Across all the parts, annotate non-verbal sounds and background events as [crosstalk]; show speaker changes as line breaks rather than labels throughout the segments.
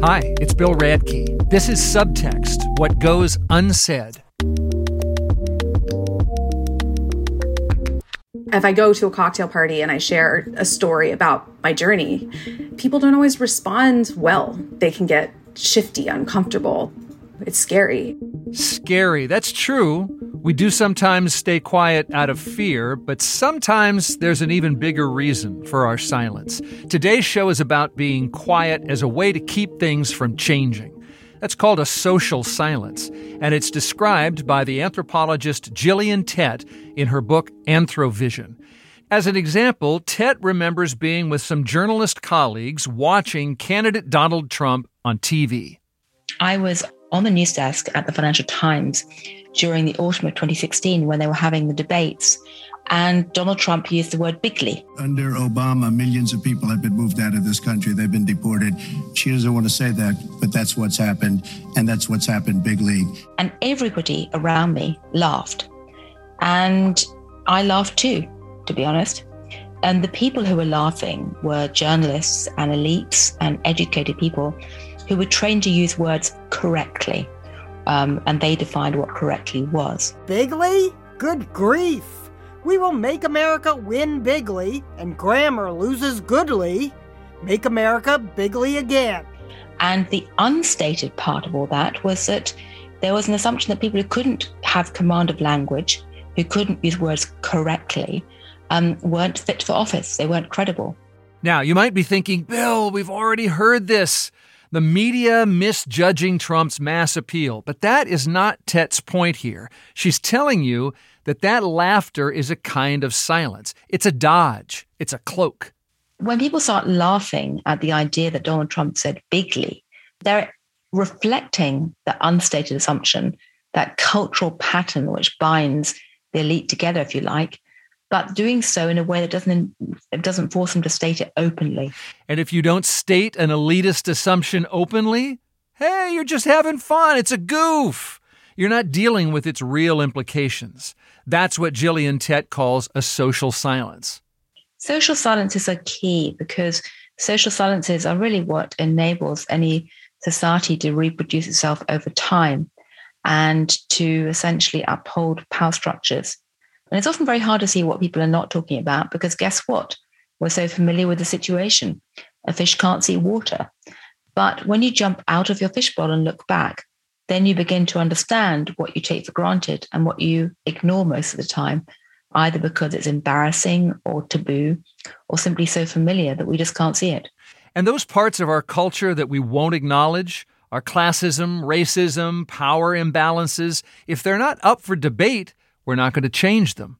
Hi, it's Bill Radke. This is Subtext What Goes Unsaid.
If I go to a cocktail party and I share a story about my journey, people don't always respond well. They can get shifty, uncomfortable. It's scary.
Scary. That's true. We do sometimes stay quiet out of fear, but sometimes there's an even bigger reason for our silence. Today's show is about being quiet as a way to keep things from changing. That's called a social silence, and it's described by the anthropologist Gillian Tett in her book Anthrovision. As an example, Tett remembers being with some journalist colleagues watching candidate Donald Trump on TV.
I was on the news desk at the Financial Times during the autumn of 2016 when they were having the debates. And Donald Trump used the word bigly.
Under Obama, millions of people have been moved out of this country. They've been deported. She doesn't want to say that, but that's what's happened. And that's what's happened big league.
And everybody around me laughed. And I laughed too, to be honest. And the people who were laughing were journalists and elites and educated people who were trained to use words correctly. Um, and they defined what correctly was.
Bigly? Good grief! We will make America win bigly, and grammar loses goodly. Make America bigly again.
And the unstated part of all that was that there was an assumption that people who couldn't have command of language, who couldn't use words correctly, um, weren't fit for office. They weren't credible.
Now, you might be thinking, Bill, we've already heard this the media misjudging Trump's mass appeal. But that is not Tett's point here. She's telling you that that laughter is a kind of silence. It's a dodge, it's a cloak.
When people start laughing at the idea that Donald Trump said bigly, they're reflecting the unstated assumption, that cultural pattern which binds the elite together, if you like, but doing so in a way that doesn't it doesn't force them to state it openly.
And if you don't state an elitist assumption openly, hey, you're just having fun. It's a goof. You're not dealing with its real implications. That's what Gillian Tett calls a social silence.
Social silences are key because social silences are really what enables any society to reproduce itself over time and to essentially uphold power structures and it's often very hard to see what people are not talking about because guess what? We're so familiar with the situation. A fish can't see water. But when you jump out of your fishbowl and look back, then you begin to understand what you take for granted and what you ignore most of the time, either because it's embarrassing or taboo or simply so familiar that we just can't see it.
And those parts of our culture that we won't acknowledge, our classism, racism, power imbalances, if they're not up for debate, we're not going to change them.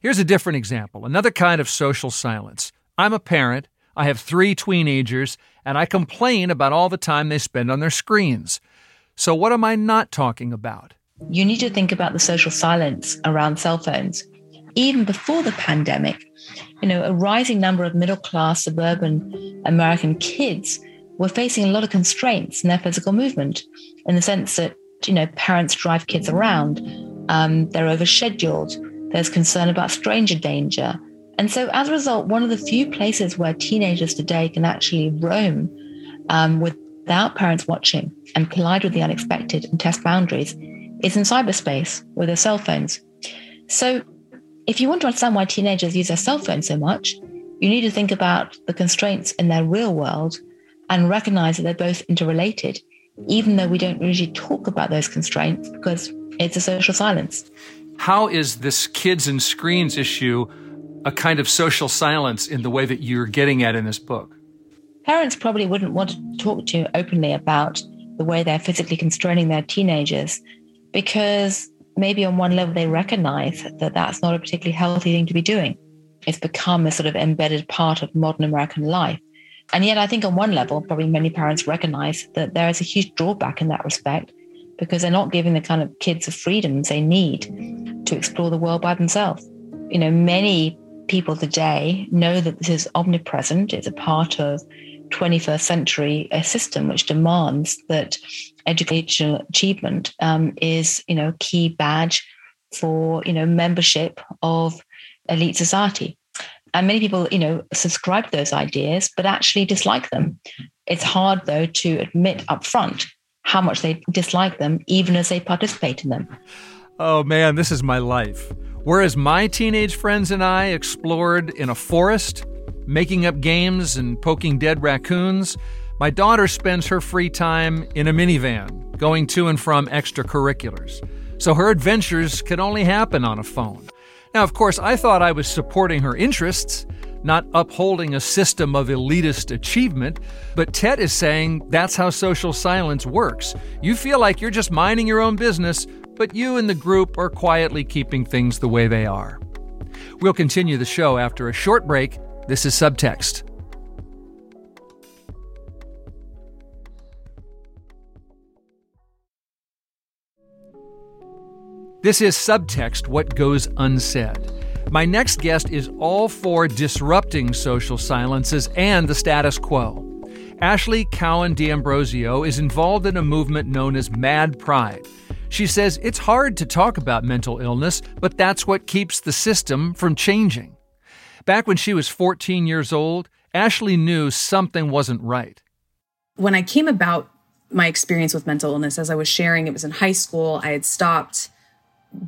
Here's a different example, another kind of social silence. I'm a parent, I have three teenagers, and I complain about all the time they spend on their screens. So, what am I not talking about?
You need to think about the social silence around cell phones. Even before the pandemic, you know, a rising number of middle class suburban American kids were facing a lot of constraints in their physical movement in the sense that, you know, parents drive kids around um, they're overscheduled. There's concern about stranger danger. And so, as a result, one of the few places where teenagers today can actually roam um, without parents watching and collide with the unexpected and test boundaries is in cyberspace with their cell phones. So, if you want to understand why teenagers use their cell phones so much, you need to think about the constraints in their real world and recognize that they're both interrelated, even though we don't usually talk about those constraints because it's a social silence.
How is this kids and screens issue a kind of social silence in the way that you're getting at in this book?
Parents probably wouldn't want to talk to you openly about the way they're physically constraining their teenagers because maybe on one level they recognize that that's not a particularly healthy thing to be doing. It's become a sort of embedded part of modern American life. And yet, I think on one level, probably many parents recognize that there is a huge drawback in that respect because they're not giving the kind of kids the freedoms they need to explore the world by themselves. You know, many people today know that this is omnipresent, it's a part of 21st century a system which demands that educational achievement um, is, you know, a key badge for, you know, membership of elite society. And many people, you know, subscribe to those ideas, but actually dislike them. It's hard, though, to admit upfront how much they dislike them, even as they participate in them.
Oh man, this is my life. Whereas my teenage friends and I explored in a forest, making up games and poking dead raccoons, my daughter spends her free time in a minivan, going to and from extracurriculars. So her adventures can only happen on a phone. Now, of course, I thought I was supporting her interests, not upholding a system of elitist achievement, but Tett is saying that's how social silence works. You feel like you're just minding your own business, but you and the group are quietly keeping things the way they are. We'll continue the show after a short break. This is Subtext. This is Subtext What Goes Unsaid. My next guest is all for disrupting social silences and the status quo. Ashley Cowan D'Ambrosio is involved in a movement known as Mad Pride. She says it's hard to talk about mental illness, but that's what keeps the system from changing. Back when she was 14 years old, Ashley knew something wasn't right.
When I came about my experience with mental illness, as I was sharing, it was in high school. I had stopped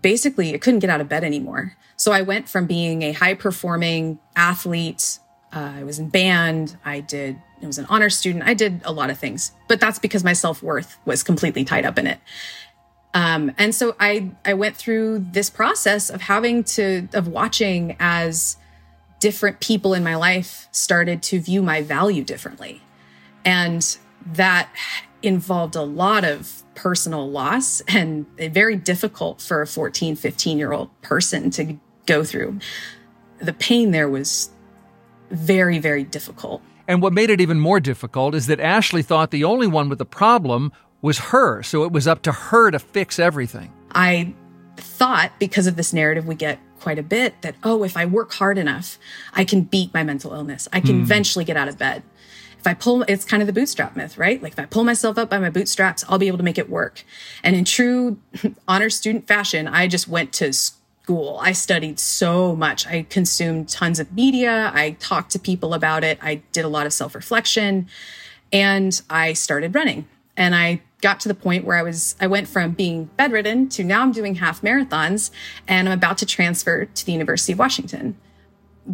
basically I couldn't get out of bed anymore. So I went from being a high performing athlete. Uh, I was in band. I did. I was an honor student. I did a lot of things, but that's because my self worth was completely tied up in it. Um, and so I I went through this process of having to of watching as different people in my life started to view my value differently, and that involved a lot of personal loss and very difficult for a 14, 15 year old person to go through. The pain there was very, very difficult.
And what made it even more difficult is that Ashley thought the only one with the problem was her. So it was up to her to fix everything.
I thought because of this narrative we get quite a bit that, oh, if I work hard enough, I can beat my mental illness. I can mm. eventually get out of bed if I pull, it's kind of the bootstrap myth, right? Like if I pull myself up by my bootstraps, I'll be able to make it work. And in true [laughs] honor student fashion, I just went to school. I studied so much. I consumed tons of media. I talked to people about it. I did a lot of self reflection and I started running. And I got to the point where I was, I went from being bedridden to now I'm doing half marathons and I'm about to transfer to the University of Washington.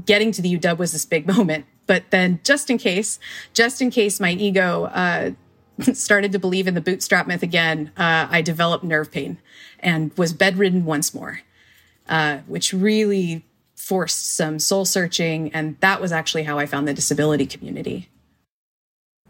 Getting to the UW was this big [laughs] moment but then, just in case, just in case my ego uh, [laughs] started to believe in the bootstrap myth again, uh, I developed nerve pain and was bedridden once more, uh, which really forced some soul searching. And that was actually how I found the disability community.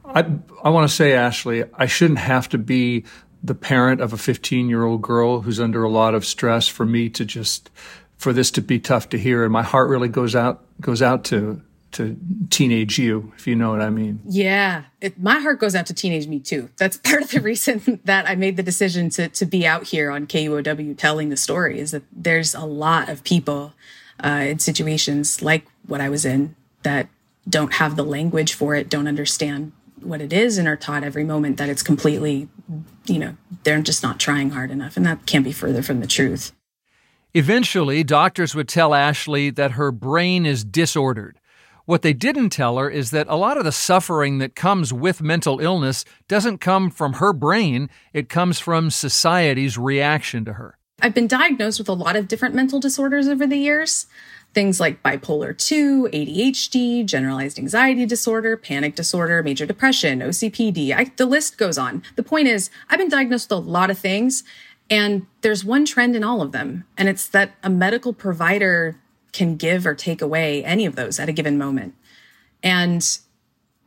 I, I want to say, Ashley, I shouldn't have to be the parent of a 15 year old girl who's under a lot of stress for me to just for this to be tough to hear and my heart really goes out goes out to to teenage you, if you know what I mean.
Yeah, it, my heart goes out to teenage me too. That's [laughs] part of the reason that I made the decision to to be out here on KUOW telling the story. Is that there's a lot of people uh, in situations like what I was in that don't have the language for it, don't understand what it is, and are taught every moment that it's completely, you know, they're just not trying hard enough, and that can't be further from the truth.
Eventually, doctors would tell Ashley that her brain is disordered what they didn't tell her is that a lot of the suffering that comes with mental illness doesn't come from her brain, it comes from society's reaction to her.
I've been diagnosed with a lot of different mental disorders over the years. Things like bipolar 2, ADHD, generalized anxiety disorder, panic disorder, major depression, OCPD. I, the list goes on. The point is, I've been diagnosed with a lot of things, and there's one trend in all of them, and it's that a medical provider can give or take away any of those at a given moment. And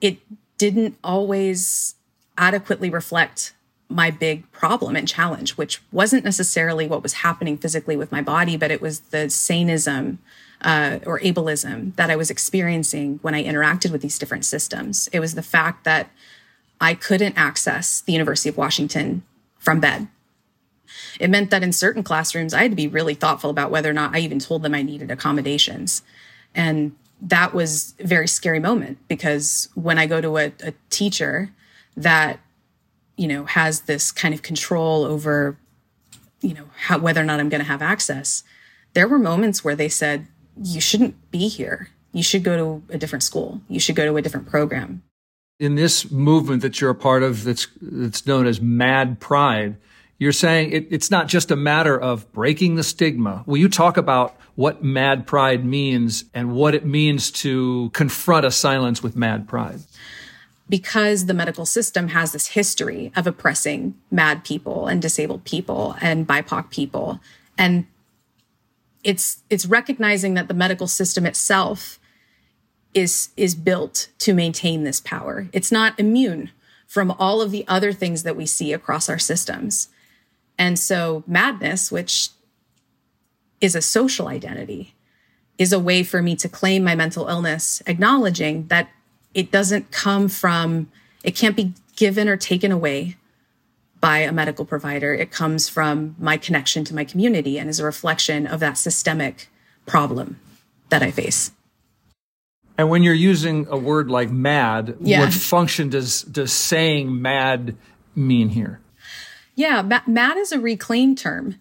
it didn't always adequately reflect my big problem and challenge, which wasn't necessarily what was happening physically with my body, but it was the saneism uh, or ableism that I was experiencing when I interacted with these different systems. It was the fact that I couldn't access the University of Washington from bed. It meant that in certain classrooms, I had to be really thoughtful about whether or not I even told them I needed accommodations. And that was a very scary moment because when I go to a, a teacher that, you know, has this kind of control over, you know, how, whether or not I'm going to have access, there were moments where they said, you shouldn't be here. You should go to a different school. You should go to a different program.
In this movement that you're a part of that's, that's known as Mad Pride, you're saying it, it's not just a matter of breaking the stigma. Will you talk about what mad pride means and what it means to confront a silence with mad pride?
Because the medical system has this history of oppressing mad people and disabled people and BIPOC people. And it's it's recognizing that the medical system itself is is built to maintain this power. It's not immune from all of the other things that we see across our systems. And so madness, which is a social identity, is a way for me to claim my mental illness, acknowledging that it doesn't come from, it can't be given or taken away by a medical provider. It comes from my connection to my community and is a reflection of that systemic problem that I face.
And when you're using a word like mad,
Yeah.
what function does does saying mad mean here?
Yeah, ma- mad is a reclaimed term.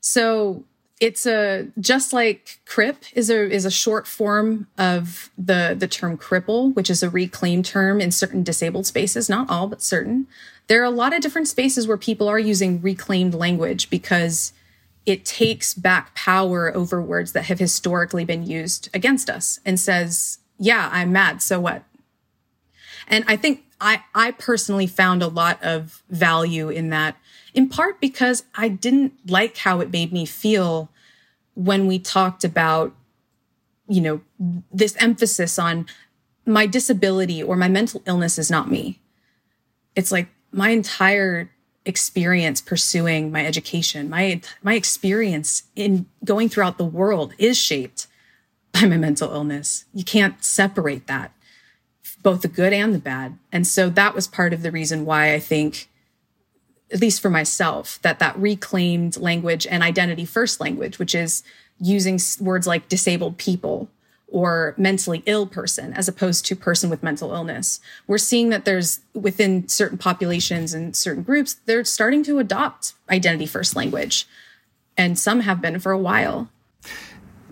So it's a just like crip is a is a short form of the the term cripple, which is a reclaimed term in certain disabled spaces, not all but certain. There are a lot of different spaces where people are using reclaimed language because it takes back power over words that have historically been used against us and says, "Yeah, I'm mad, so what?" And I think I, I personally found a lot of value in that, in part because I didn't like how it made me feel when we talked about, you know, this emphasis on my disability or my mental illness is not me. It's like my entire experience pursuing my education, my my experience in going throughout the world is shaped by my mental illness. You can't separate that both the good and the bad. And so that was part of the reason why I think, at least for myself, that that reclaimed language and identity first language, which is using words like disabled people or mentally ill person as opposed to person with mental illness. We're seeing that there's within certain populations and certain groups, they're starting to adopt identity first language. And some have been for a while.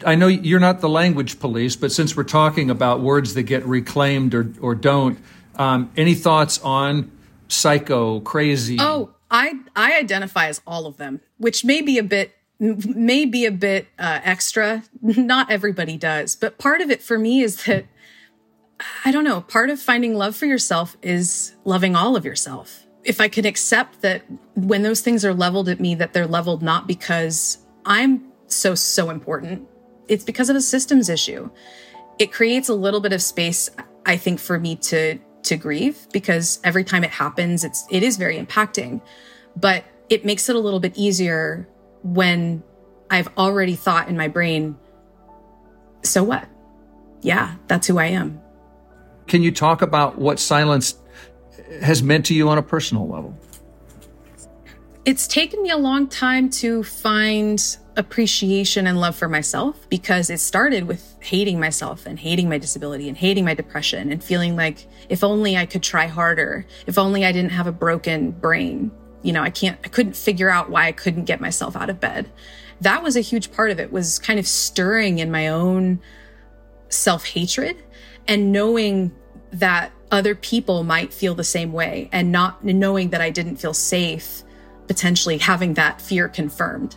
I know you're not the language police, but since we're talking about words that get reclaimed or, or don't, um, any thoughts on psycho, crazy?
Oh, I I identify as all of them, which may be a bit may be a bit uh, extra. Not everybody does, but part of it for me is that I don't know. Part of finding love for yourself is loving all of yourself. If I can accept that when those things are leveled at me, that they're leveled not because I'm so so important, it's because of a systems issue. It creates a little bit of space, I think, for me to to grieve because every time it happens, it's it is very impacting. But it makes it a little bit easier when I've already thought in my brain, so what? Yeah, that's who I am.
Can you talk about what silence has meant to you on a personal level?
It's taken me a long time to find appreciation and love for myself because it started with hating myself and hating my disability and hating my depression and feeling like if only I could try harder, if only I didn't have a broken brain. You know, I can't, I couldn't figure out why I couldn't get myself out of bed. That was a huge part of it was kind of stirring in my own self hatred and knowing that other people might feel the same way and not knowing that I didn't feel safe potentially having that fear confirmed.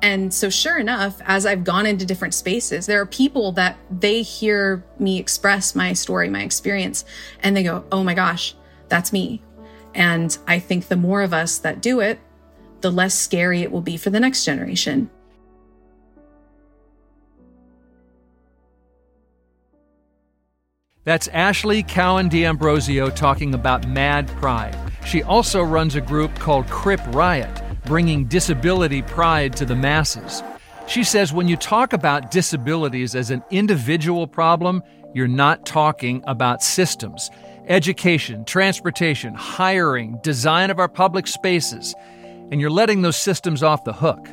And so, sure enough, as I've gone into different spaces, there are people that they hear me express my story, my experience, and they go, Oh my gosh, that's me. And I think the more of us that do it, the less scary it will be for the next generation.
That's Ashley Cowan D'Ambrosio talking about Mad Pride. She also runs a group called Crip Riot, bringing disability pride to the masses. She says when you talk about disabilities as an individual problem, you're not talking about systems. Education, transportation, hiring, design of our public spaces. and you're letting those systems off the hook.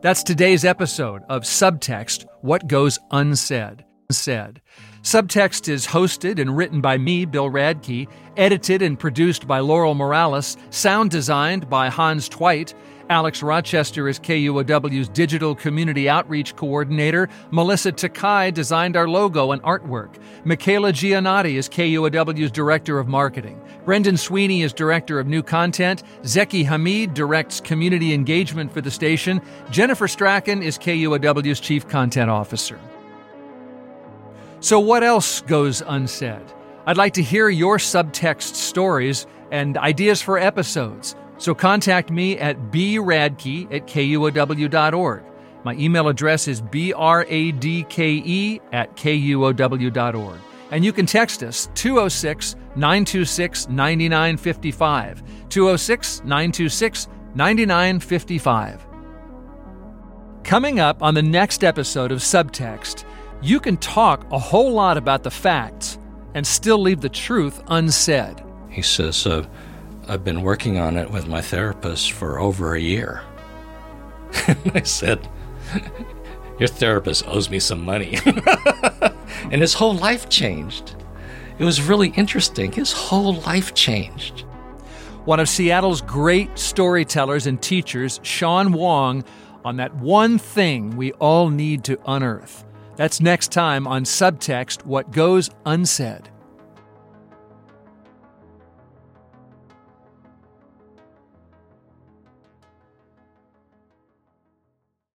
That's today's episode of Subtext What Goes Unsaid. Said. Subtext is hosted and written by me, Bill Radke, edited and produced by Laurel Morales, sound designed by Hans Twite. Alex Rochester is KUOW's digital community outreach coordinator. Melissa Takai designed our logo and artwork. Michaela Giannotti is KUOW's director of marketing. Brendan Sweeney is director of new content. Zeki Hamid directs community engagement for the station. Jennifer Strachan is KUOW's chief content officer. So, what else goes unsaid? I'd like to hear your subtext stories and ideas for episodes. So, contact me at bradke at kuow.org. My email address is bradke at kuow.org. And you can text us 206 926 9955. 206 926 9955. Coming up on the next episode of Subtext, you can talk a whole lot about the facts and still leave the truth unsaid.
He says, uh, I've been working on it with my therapist for over a year. and [laughs] I said, [laughs] Your therapist owes me some money. [laughs] and his whole life changed. It was really interesting. His whole life changed.
One of Seattle's great storytellers and teachers, Sean Wong, on that one thing we all need to unearth. That's next time on Subtext What Goes Unsaid.